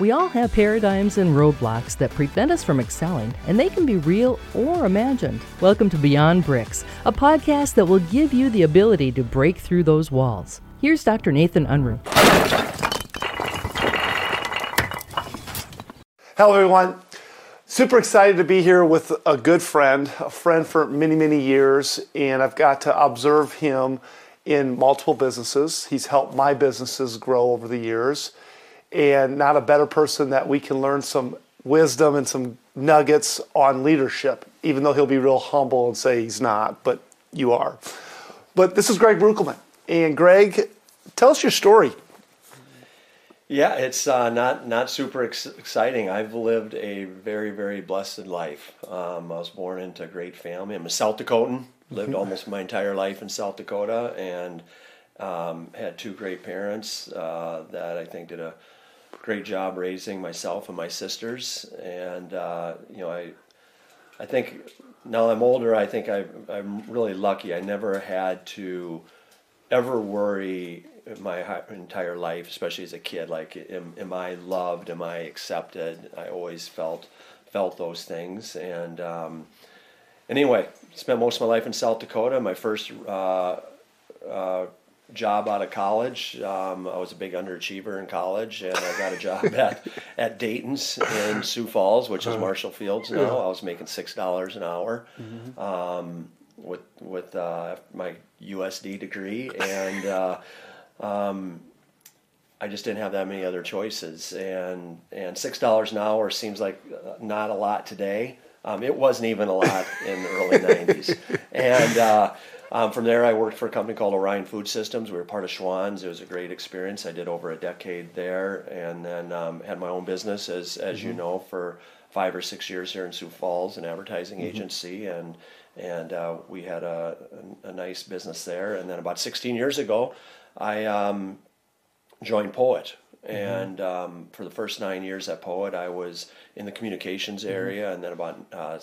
We all have paradigms and roadblocks that prevent us from excelling, and they can be real or imagined. Welcome to Beyond Bricks, a podcast that will give you the ability to break through those walls. Here's Dr. Nathan Unruh. Hello, everyone. Super excited to be here with a good friend, a friend for many, many years, and I've got to observe him in multiple businesses. He's helped my businesses grow over the years and not a better person that we can learn some wisdom and some nuggets on leadership, even though he'll be real humble and say he's not, but you are. But this is Greg Breukelman. And Greg, tell us your story. Yeah, it's uh, not not super ex- exciting. I've lived a very very blessed life. Um, I was born into a great family. I'm a South Dakotan. Lived mm-hmm. almost my entire life in South Dakota, and um, had two great parents uh, that I think did a great job raising myself and my sisters. And uh, you know, I I think now I'm older. I think I, I'm really lucky. I never had to ever worry my entire life, especially as a kid. Like, am, am I loved? Am I accepted? I always felt felt those things. And um, anyway, spent most of my life in South Dakota. My first uh, uh, job out of college. Um, I was a big underachiever in college, and I got a job at at Dayton's in Sioux Falls, which is uh-huh. Marshall Fields now. I was making six dollars an hour mm-hmm. um, with with uh, my USD degree, and uh, um, I just didn't have that many other choices. And and six dollars an hour seems like uh, not a lot today. Um, it wasn't even a lot in the early '90s, and uh, um, from there, I worked for a company called Orion Food Systems. We were part of Schwan's. It was a great experience. I did over a decade there, and then um, had my own business, as as mm-hmm. you know, for five or six years here in Sioux Falls, an advertising mm-hmm. agency, and and uh, we had a, a, a, nice business there. And then about 16 years ago, I um, joined Poet. Mm-hmm. And um, for the first nine years at Poet, I was in the communications mm-hmm. area, and then about uh,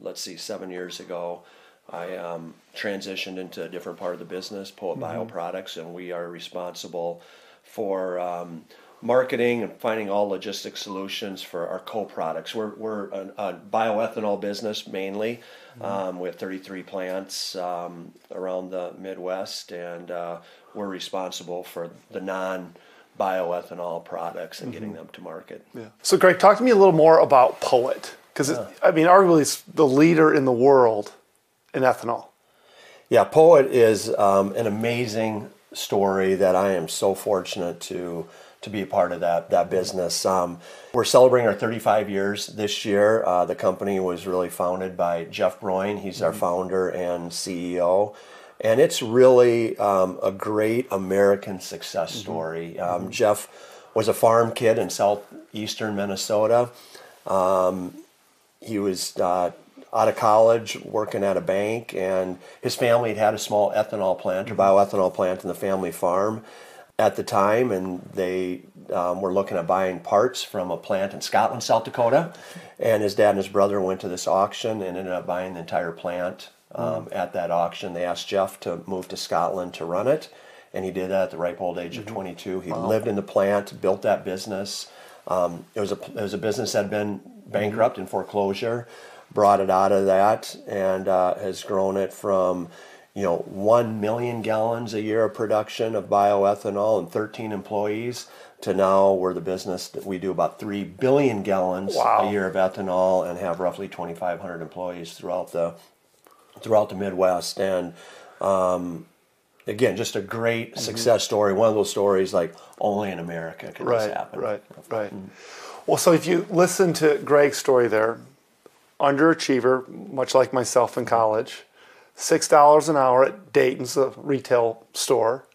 let's see, seven years ago. I um, transitioned into a different part of the business, Poet mm-hmm. Bioproducts, and we are responsible for um, marketing and finding all logistic solutions for our co-products. We're, we're a, a bioethanol business mainly. Mm-hmm. Um, we have 33 plants um, around the Midwest, and uh, we're responsible for the non bioethanol products and mm-hmm. getting them to market. Yeah. So, Greg, talk to me a little more about Poet, because yeah. I mean, arguably, it's the leader in the world in ethanol. Yeah, Poet is um, an amazing story that I am so fortunate to to be a part of that that business. Um, we're celebrating our 35 years this year. Uh, the company was really founded by Jeff Broin. He's mm-hmm. our founder and CEO. And it's really um, a great American success mm-hmm. story. Um, mm-hmm. Jeff was a farm kid in southeastern Minnesota. Um, he was uh, out of college working at a bank, and his family had had a small ethanol plant or bioethanol plant in the family farm at the time, and they um, were looking at buying parts from a plant in Scotland, South Dakota. And his dad and his brother went to this auction and ended up buying the entire plant um, at that auction. They asked Jeff to move to Scotland to run it, and he did that at the ripe old age of mm-hmm. 22. He wow. lived in the plant, built that business. Um, it was a it was a business that had been bankrupt in foreclosure brought it out of that and uh, has grown it from you know 1 million gallons a year of production of bioethanol and 13 employees to now we're the business that we do about 3 billion gallons wow. a year of ethanol and have roughly 2500 employees throughout the throughout the midwest and um, again just a great mm-hmm. success story one of those stories like only in america can right, this happen right right mm-hmm. well so if you listen to greg's story there underachiever, much like myself in college, $6 an hour at Dayton's, a retail store,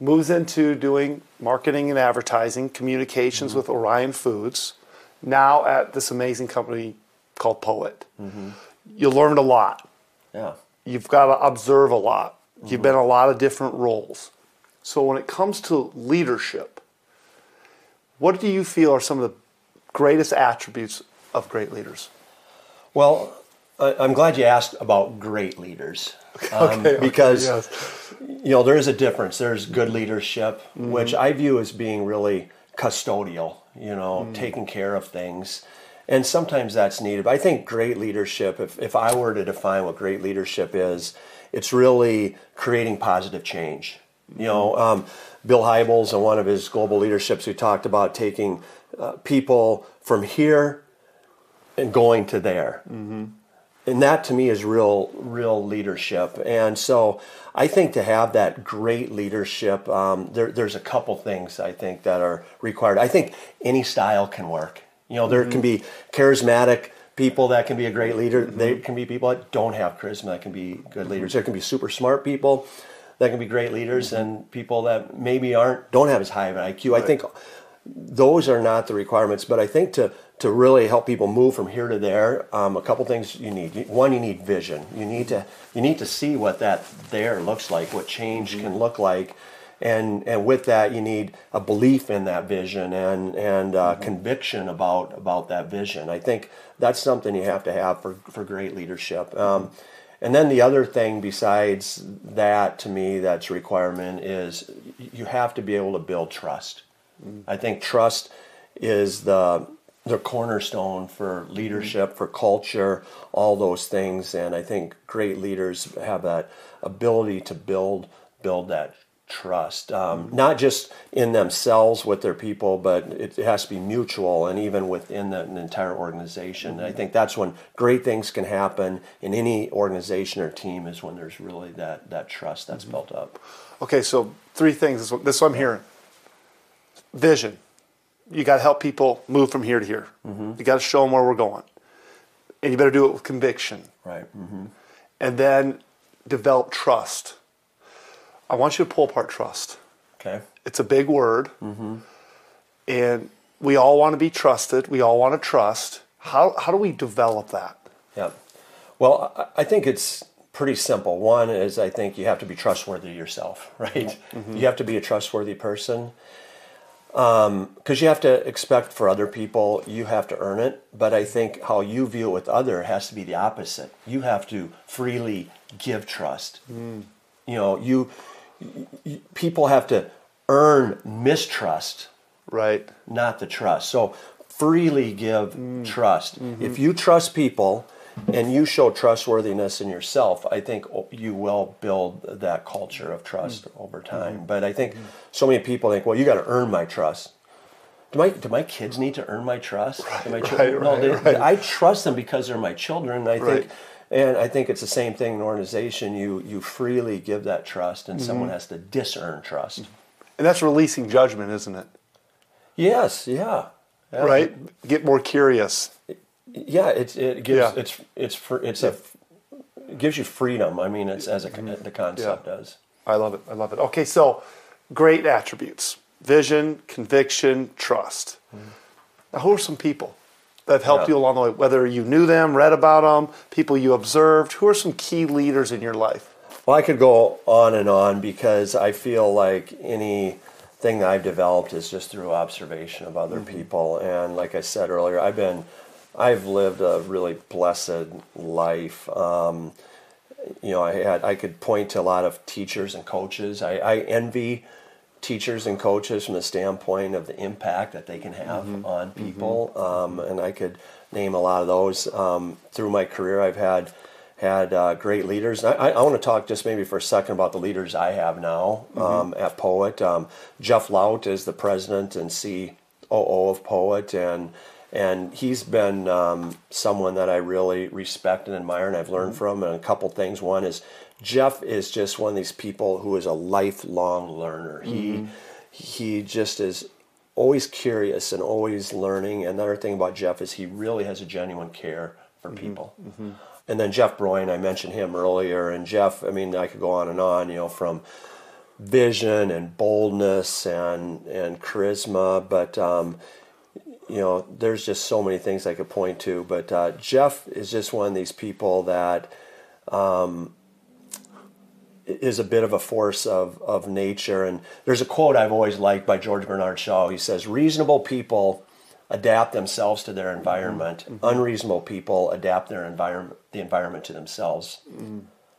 moves into doing marketing and advertising, communications mm-hmm. with Orion Foods, now at this amazing company called Poet. Mm-hmm. You learned a lot. Yeah. You've got to observe a lot. Mm-hmm. You've been in a lot of different roles. So when it comes to leadership, what do you feel are some of the greatest attributes of great leaders? Well, I'm glad you asked about great leaders. Um, okay, because okay, yes. you know there is a difference. There's good leadership, mm-hmm. which I view as being really custodial, you know, taking care of things. And sometimes that's needed. But I think great leadership, if, if I were to define what great leadership is, it's really creating positive change. You know, um, Bill Hybels in one of his global leaderships, who talked about taking uh, people from here and going to there. Mm-hmm. And that to me is real, real leadership. And so I think to have that great leadership, um, there, there's a couple things I think that are required. I think any style can work. You know, there mm-hmm. can be charismatic people that can be a great leader. Mm-hmm. There can be people that don't have charisma that can be good leaders. There can be super smart people that can be great leaders, and people that maybe aren't don't have as high of an IQ. I think those are not the requirements, but I think to to really help people move from here to there, um, a couple things you need. One, you need vision. You need to you need to see what that there looks like, what change can look like, and and with that, you need a belief in that vision and and uh, conviction about about that vision. I think that's something you have to have for for great leadership. Um, and then the other thing besides that, to me, that's a requirement is you have to be able to build trust. I think trust is the the cornerstone for mm-hmm. leadership, for culture, all those things. And I think great leaders have that ability to build build that trust, um, mm-hmm. not just in themselves with their people, but it, it has to be mutual and even within the, an entire organization. And I mm-hmm. think that's when great things can happen in any organization or team is when there's really that that trust that's built up. Okay, so three things. This this is what I'm hearing. Vision. You got to help people move from here to here. Mm-hmm. You got to show them where we're going, and you better do it with conviction. Right. hmm And then develop trust. I want you to pull apart trust. Okay. It's a big word, mm-hmm. and we all want to be trusted. We all want to trust. How how do we develop that? Yeah. Well, I I think it's pretty simple. One is I think you have to be trustworthy yourself, right? Mm-hmm. You have to be a trustworthy person Um, because you have to expect for other people, you have to earn it. But I think how you view it with other has to be the opposite. You have to freely give trust. Hmm. You know, you, you people have to earn mistrust Right. not the trust. So freely give hmm. trust. Mm-hmm. If you trust people and you show trustworthiness in yourself, I think you will build that culture of trust mm. over time. But I think so many people think, well, you got to earn my trust. Do my do my kids need to earn my trust? Do my chil- right, no, right, they, right. I trust them because they're my children. I Right. think, and I think it's the same thing in an organization. You you freely give that trust, and someone mm-hmm. has to disearn trust. Mm-hmm. And that's releasing judgment, isn't it? Yes, yeah, yeah. Right. Get more curious. Yeah, it's it gives Yeah. it's it's for it's a it gives you freedom. I mean, it's as a con- the concept does. I love it. I love it. Okay, so great attributes vision, conviction, trust. Mm-hmm. Now, who are some people that have helped Yeah. you along the way? Whether you knew them, read about them, people you observed, who are some key leaders in your life? Well, I could go on and on because I feel like anything that I've developed is just through observation of other mm-hmm. people. And like I said earlier, I've been, I've lived a really blessed life. Um, you know, I had, I could point to a lot of teachers and coaches. I, I envy teachers and coaches from the standpoint of the impact that they can have on people. Um, and I could name a lot of those. Um, through my career, I've had had uh, great leaders. And I, I want to talk just maybe for a second about the leaders I have now um, at Poet. Um, Jeff Lautt is the president and COO of Poet, and and he's been um, someone that I really respect and admire, and I've learned from. And a couple things. One is Jeff is just one of these people who is a lifelong learner. He he just is always curious and always learning. Another thing about Jeff is he really has a genuine care for people. And then Jeff Broin, I mentioned him earlier, and Jeff, I mean, I could go on and on, you know, from vision and boldness and and charisma, but um, you know, there's just so many things I could point to. But uh, Jeff is just one of these people that um, is a bit of a force of, of nature. And there's a quote I've always liked by George Bernard Shaw. He says, Reasonable people adapt themselves to their environment, unreasonable people adapt their environment, the environment to themselves.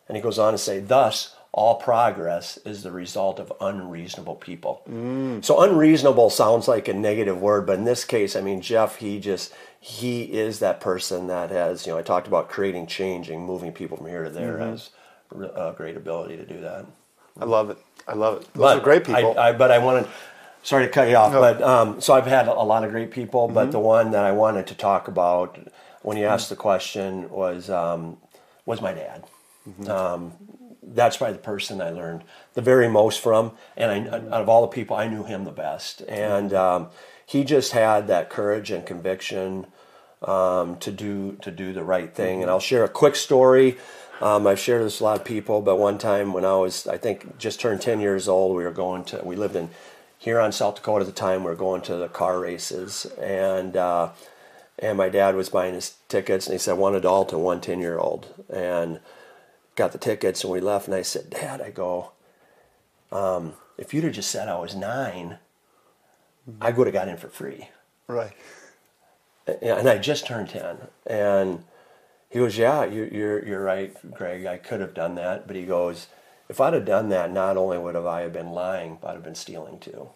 And he goes on to say, Thus, all progress is the result of unreasonable people. So unreasonable sounds like a negative word, but in this case, I mean Jeff, he just he is that person that has, you know, I talked about creating change and moving people from here to there has a great ability to do that. I love it. I love it. Those are great people. I, I, but I wanted, sorry to cut you off, but um, so I've had a lot of great people, but the one that I wanted to talk about when you asked the question was um, was my dad. Um, that's probably the person I learned the very most from, and I, out of all the people, I knew him the best, and um, he just had that courage and conviction um, to do to do the right thing. And I'll share a quick story. Um, I've shared this with a lot of people, but one time when I was, I think, just turned ten years old, we were going to. We lived in Huron, South Dakota at the time. We were going to the car races, and uh, and my dad was buying his tickets, and he said one adult and one 10 year old, and got the tickets, and we left. And I said, Dad, I go, um, if you'd have just said I was nine, I would have got in for free right. and I just turned ten, and he goes, "Yeah, you, you're you're right, Greg. I could have done that." But he goes, "If I'd have done that, not only would have I have been lying, but I'd have been stealing too."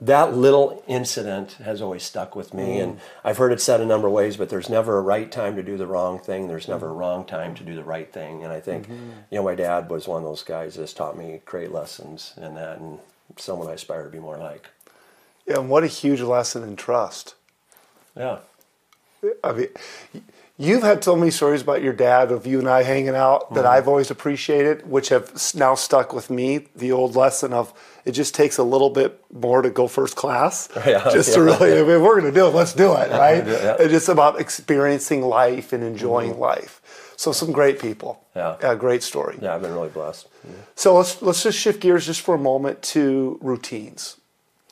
That little incident has always stuck with me, mm. and I've heard it said a number of ways. But there's never a right time to do the wrong thing. There's never a wrong time to do the right thing. And I think, mm-hmm. you know, my dad was one of those guys that's taught me great lessons in that, and someone I aspire to be more like. Yeah, and what a huge lesson in trust. Yeah. I mean, you've had so many stories about your dad of you and I hanging out that mm-hmm. I've always appreciated, which have now stuck with me. The old lesson of it just takes a little bit more to go first class, Yeah, just to yeah. really. I mean, we're going to do it. Let's do it, right? Yeah. It's just about experiencing life and enjoying mm-hmm. life. So some great people. Yeah. A great story. Yeah, I've been really blessed. So let's let's just shift gears just for a moment to routines.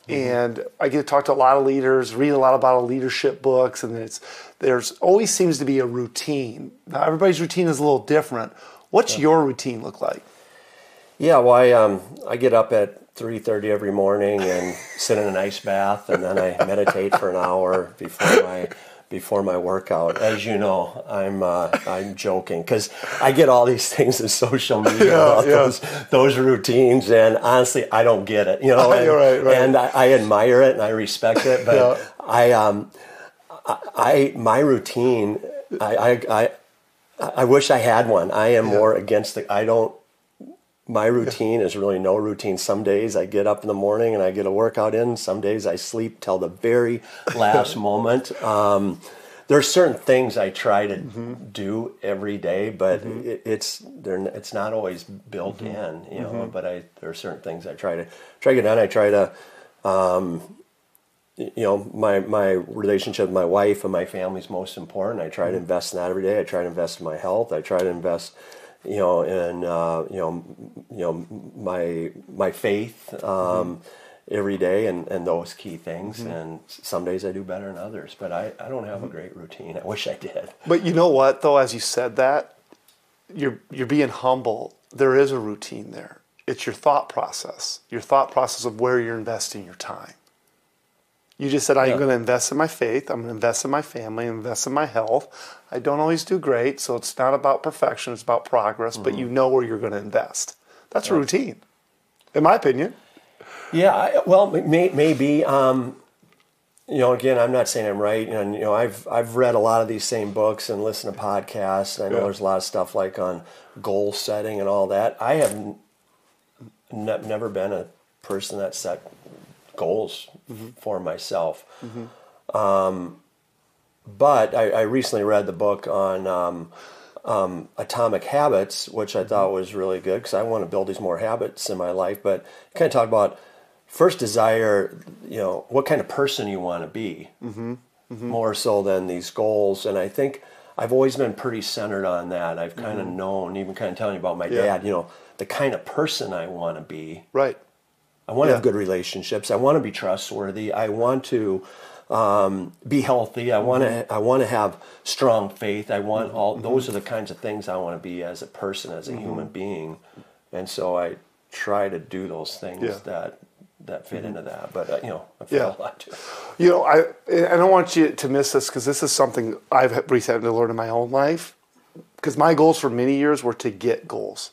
And I get to talk to a lot of leaders, read a lot about leadership books, and it's there's always seems to be a routine. Now everybody's routine is a little different. What's your routine look like? Yeah, well, I, um, I get up at three thirty every morning and sit in an ice bath, and then I meditate for an hour before my before my workout. As you know, I'm uh, I'm joking because I get all these things in social media Yeah, about yeah. those those routines, and honestly, I don't get it. You know, and, right, right. and I, I admire it and I respect it, but Yeah. I um I, I my routine I I. I I wish I had one. I am more against the. I don't my routine is really no routine. Some days I get up in the morning and I get a workout in. Some days I sleep till the very last moment. Um, there's certain things I try to mm-hmm. do every day, but mm-hmm. it, it's they're, it's not always built mm-hmm. in, you know. But I there are certain things I try to try to get done. I try to um, you know my my relationship with my wife and my family is most important. I try to invest in that every day. I try to invest in my health. I try to invest, you know, in uh, you know you know my my faith um, every day and, and those key things. And some days I do better than others, but I, I don't have a great routine. I wish I did. But you know what though, as you said that, you're you're being humble. There is a routine there. It's your thought process. Your thought process of where you're investing your time. You just said, I'm Yeah. going to invest in my faith. I'm going to invest in my family, invest in my health. I don't always do great, so it's not about perfection, it's about progress, but you know where you're going to invest. That's a routine, in my opinion. Yeah, I, well, may, maybe. Um, you know, again, I'm not saying I'm right, and you know, I've I've read a lot of these same books and listened to podcasts. And I know Yeah. there's a lot of stuff like on goal setting and all that. I have n- ne- never been a person that set goals for myself. Um, but I, I recently read the book on um, um, atomic habits, which I thought was really good because I want to build these more habits in my life. But kind of talk about first desire, you know, what kind of person you want to be, more so than these goals. And I think I've always been pretty centered on that. I've kind of known, even kind of telling you about my Yeah. dad, you know, the kind of person I want to be. Right. I want to Yeah. have good relationships. I want to be trustworthy. I want to um, be healthy. I want Mm-hmm. to. I want to have strong faith. I want all. Those are the kinds of things I want to be as a person, as a Mm-hmm. human being, and so I try to do those things Yeah. Mm-hmm. that that fit into that. But uh, you know, I fail Yeah. a lot too. You know, I I don't want you to miss this because this is something I've recently to learn in my own life. Because my goals for many years were to get goals.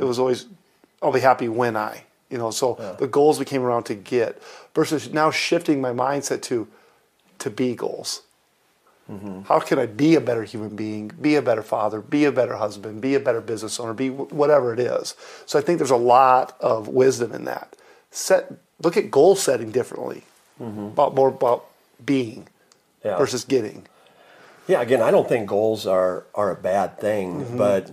It was always I'll be happy when I. You know, so the goals we came around to get versus now shifting my mindset to to be goals. Mm-hmm. How can I be a better human being, be a better father, be a better husband, be a better business owner, be wh- whatever it is? So I think there's a lot of wisdom in that. Set look at goal setting differently, mm-hmm. about more about being Yeah. versus getting. Yeah, again, I don't think goals are are a bad thing, mm-hmm. but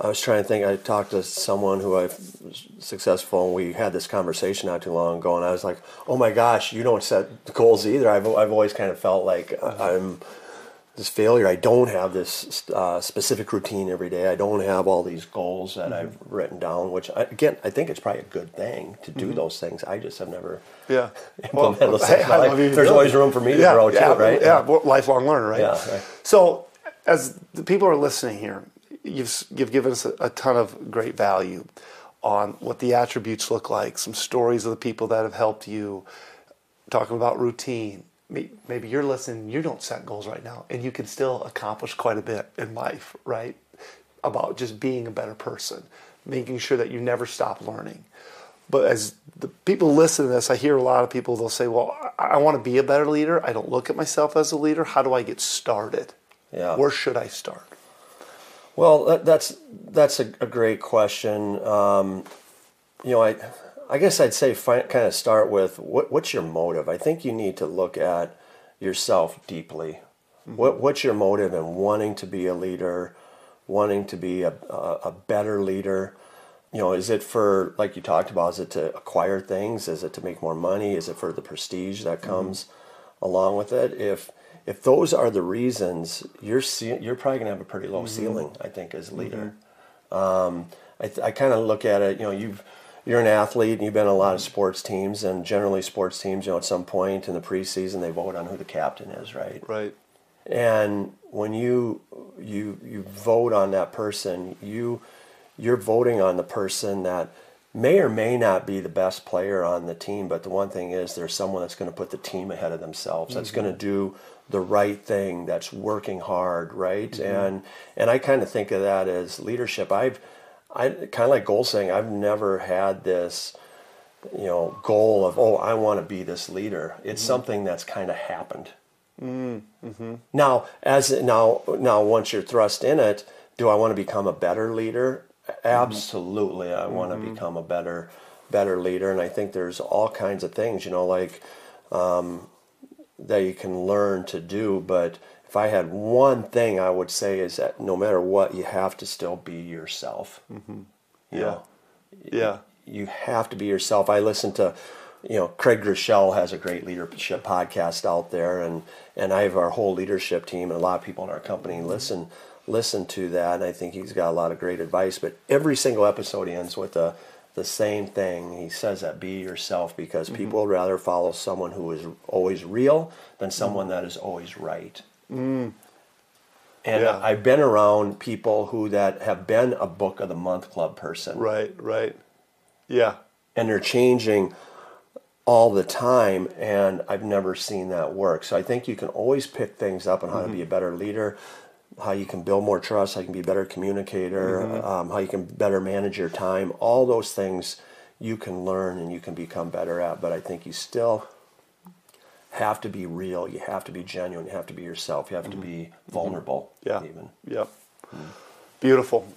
I was trying to think. I talked to someone who I was successful, and we had this conversation not too long ago, and I was like, "Oh my gosh, you don't set goals either." I've I've always kind of felt like uh-huh. I'm this failure. I don't have this uh, specific routine every day. I don't have all these goals that mm-hmm. I've written down. Which I, again, I think it's probably a good thing to do mm-hmm. those things. I just have never. Yeah. Those hey, things. I Like, love you there's always room for me to yeah, grow yeah, too, right? Yeah, we're lifelong learner, right? Yeah, right. So, as the people are listening here, you've you've given us a, a ton of great value on what the attributes look like, some stories of the people that have helped you, talking about routine. Maybe you're listening, you don't set goals right now, and you can still accomplish quite a bit in life, right? About just being a better person, making sure that you never stop learning. But as the people listen to this, I hear a lot of people, they'll say, Well, I, I want to be a better leader. I don't look at myself as a leader. How do I get started? Yeah. Where should I start? Well, that, that's that's a, a great question. Um, you know, I I guess I'd say kind of start with what what's your motive. I think you need to look at yourself deeply. What what's your motive in wanting to be a leader, wanting to be a, a, a better leader? You know, is it for like you talked about? Is it to acquire things? Is it to make more money? Is it for the prestige that comes along with it? If if those are the reasons, you're ce- you're probably gonna have a pretty low mm-hmm. ceiling. I think as a leader. Mm-hmm. Um, I, th- I kind of look at it. You know, you've you're an athlete and you've been in a lot of sports teams, and generally sports teams, you know, at some point in the preseason, they vote on who the captain is, right? Right. And when you you you vote on that person, you you're voting on the person that may or may not be the best player on the team, but the one thing is there's someone that's going to put the team ahead of themselves. That's going to mm-hmm. do the right thing, that's working hard, right? Mm-hmm. And and I kind of think of that as leadership. I've I kind of like goal saying I've never had this you know goal of oh I want to be this leader. It's mm-hmm. something that's kind of happened. Mm-hmm. Now, as now, now, once you're thrust in it, do I want to become a better leader? Absolutely, I want to become a better, better leader. And I think there's all kinds of things, you know, like um, that you can learn to do. But if I had one thing, I would say is that no matter what, you have to still be yourself. Mm-hmm. You Yeah. know? Yeah. you have to be yourself. I listen to, you know, Craig Groeschel has a great leadership podcast out there, and and I have our whole leadership team and a lot of people in our company mm-hmm. listen listen to that, and I think he's got a lot of great advice. But every single episode he ends with the the same thing. He says that be yourself because mm-hmm. people would rather follow someone who is always real than someone mm. that is always right. Mm. And Yeah. I've been around people who that have been a book of the month club person Right. Right. Yeah. and they're changing all the time and i've never seen that work so i think you can always pick things up on how to be mm-hmm. a better leader how you can build more trust how you can be a better communicator mm-hmm. um, how you can better manage your time all those things you can learn and you can become better at but i think you still have to be real you have to be genuine you have to be yourself you have to mm-hmm. be mm-hmm. vulnerable Yeah. even Yep. Beautiful.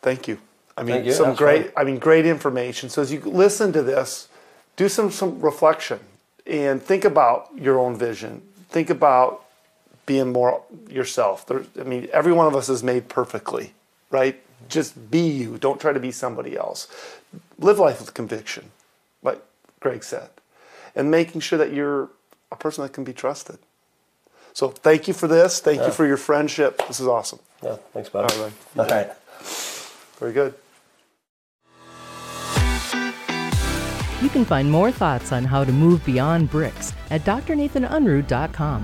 Thank you. I mean, you. some That's great. fine. I mean, great information. So as you listen to this, do some some reflection and think about your own vision. Think about being more yourself. There, I mean, every one of us is made perfectly, right? Just be you. Don't try to be somebody else. Live life with conviction, like Greg said, and making sure that you're a person that can be trusted. So thank you for this. Thank you for your friendship. This is awesome. yeah thanks bud All right. all right Very good. You can find more thoughts on how to move beyond bricks at drnathanunruh.com.